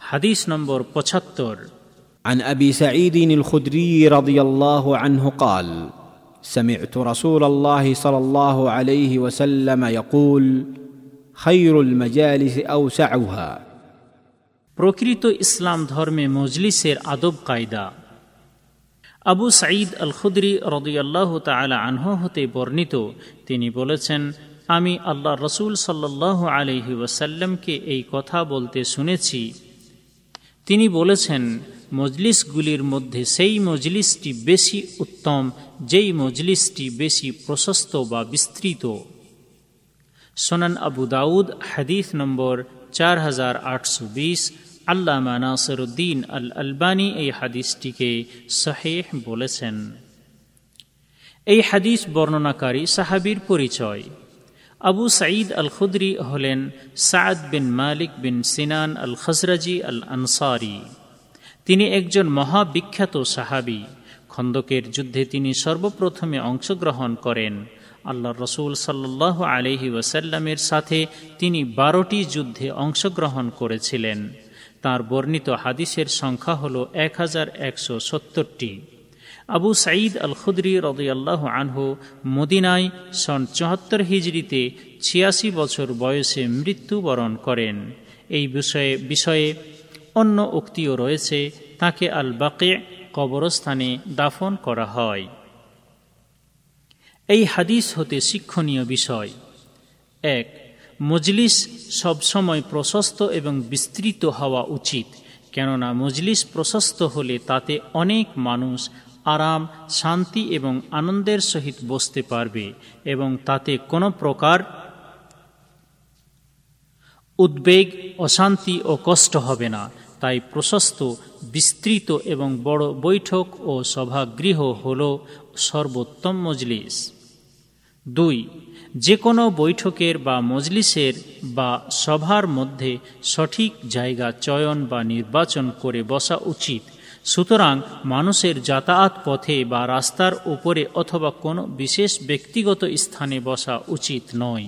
হাদিস নম্বর পঁচাত্তর عن ابي سعيد الخدري رضي الله عنه قال سمعت رسول الله صلى الله عليه وسلم يقول خير المجالس اوسعها প্রকৃত ইসলাম ধর্মে মজলিসের আদব কায়দা আবু সাঈদ আল খুদরি রদিয়াল্লাহ তালা আনহ হতে বর্ণিত তিনি বলেছেন আমি আল্লাহ রসুল সাল্লাহ আলহি ওয়াসাল্লামকে এই কথা বলতে শুনেছি তিনি বলেছেন, মজলিসগুলির মধ্যে সেই মজলিসটি বেশি উত্তম, যেই মজলিসটি বেশি প্রশস্ত বা বিস্তৃত। সোনান আবু দাউদ, হাদিস নম্বর চার হাজার আটশো বিশ, আল্লামা নাসরুদ্দিন আল আলবানী এই হাদিসটিকে শাহেহ বলেছেন। এই হাদিস বর্ণনাকারী সাহাবির পরিচয়। আবু সাঈদ আল খুদরি হলেন সাদ বিন মালিক বিন সিনান আল খসরাজি আল আনসারি তিনি একজন মহাবিখ্যাত সাহাবি। খন্দকের যুদ্ধে তিনি সর্বপ্রথমে অংশগ্রহণ করেন। আল্লাহ রসুল সাল্লাহ আলহি ওয়াসাল্লামের সাথে তিনি বারোটি যুদ্ধে অংশগ্রহণ করেছিলেন। তার বর্ণিত হাদিসের সংখ্যা হল এক হাজার একশো সত্তরটি। আবু সাঈদ আল খুদরি রদিয়াল্লাহ আনহু মদিনায় সন চুয়াত্তর হিজড়িতে ছিয়াশি বছর বয়সে মৃত্যুবরণ করেন। এই বিষয়ে বিষয়ে অন্য উক্তিও রয়েছে, তাকে আল বাকে কবরস্থানে দাফন করা হয়। এই হাদিস হতে শিক্ষণীয় বিষয়। এক, মজলিস সবসময় প্রশস্ত এবং বিস্তৃত হওয়া উচিত, কেননা মজলিস প্রশস্ত হলে তাতে অনেক মানুষ আরাম, শান্তি এবং আনন্দের সহিত বসতে পারবে এবং তাতে কোনো প্রকার উদ্বেগ, অশান্তি ও কষ্ট হবে না। তাই প্রশস্ত, বিস্তৃত এবং বড় বৈঠক ও সভাগৃহ হল সর্বোত্তম মজলিস। দুই যে কোনো বৈঠকের বা মজলিসের বা সভার মধ্যে সঠিক জায়গা চয়ন বা নির্বাচন করে বসা উচিত। সুতরাং মানুষের যাতায়াত পথে বা রাস্তার উপরে অথবা কোনো বিশেষ ব্যক্তিগত স্থানে বসা উচিত নয়।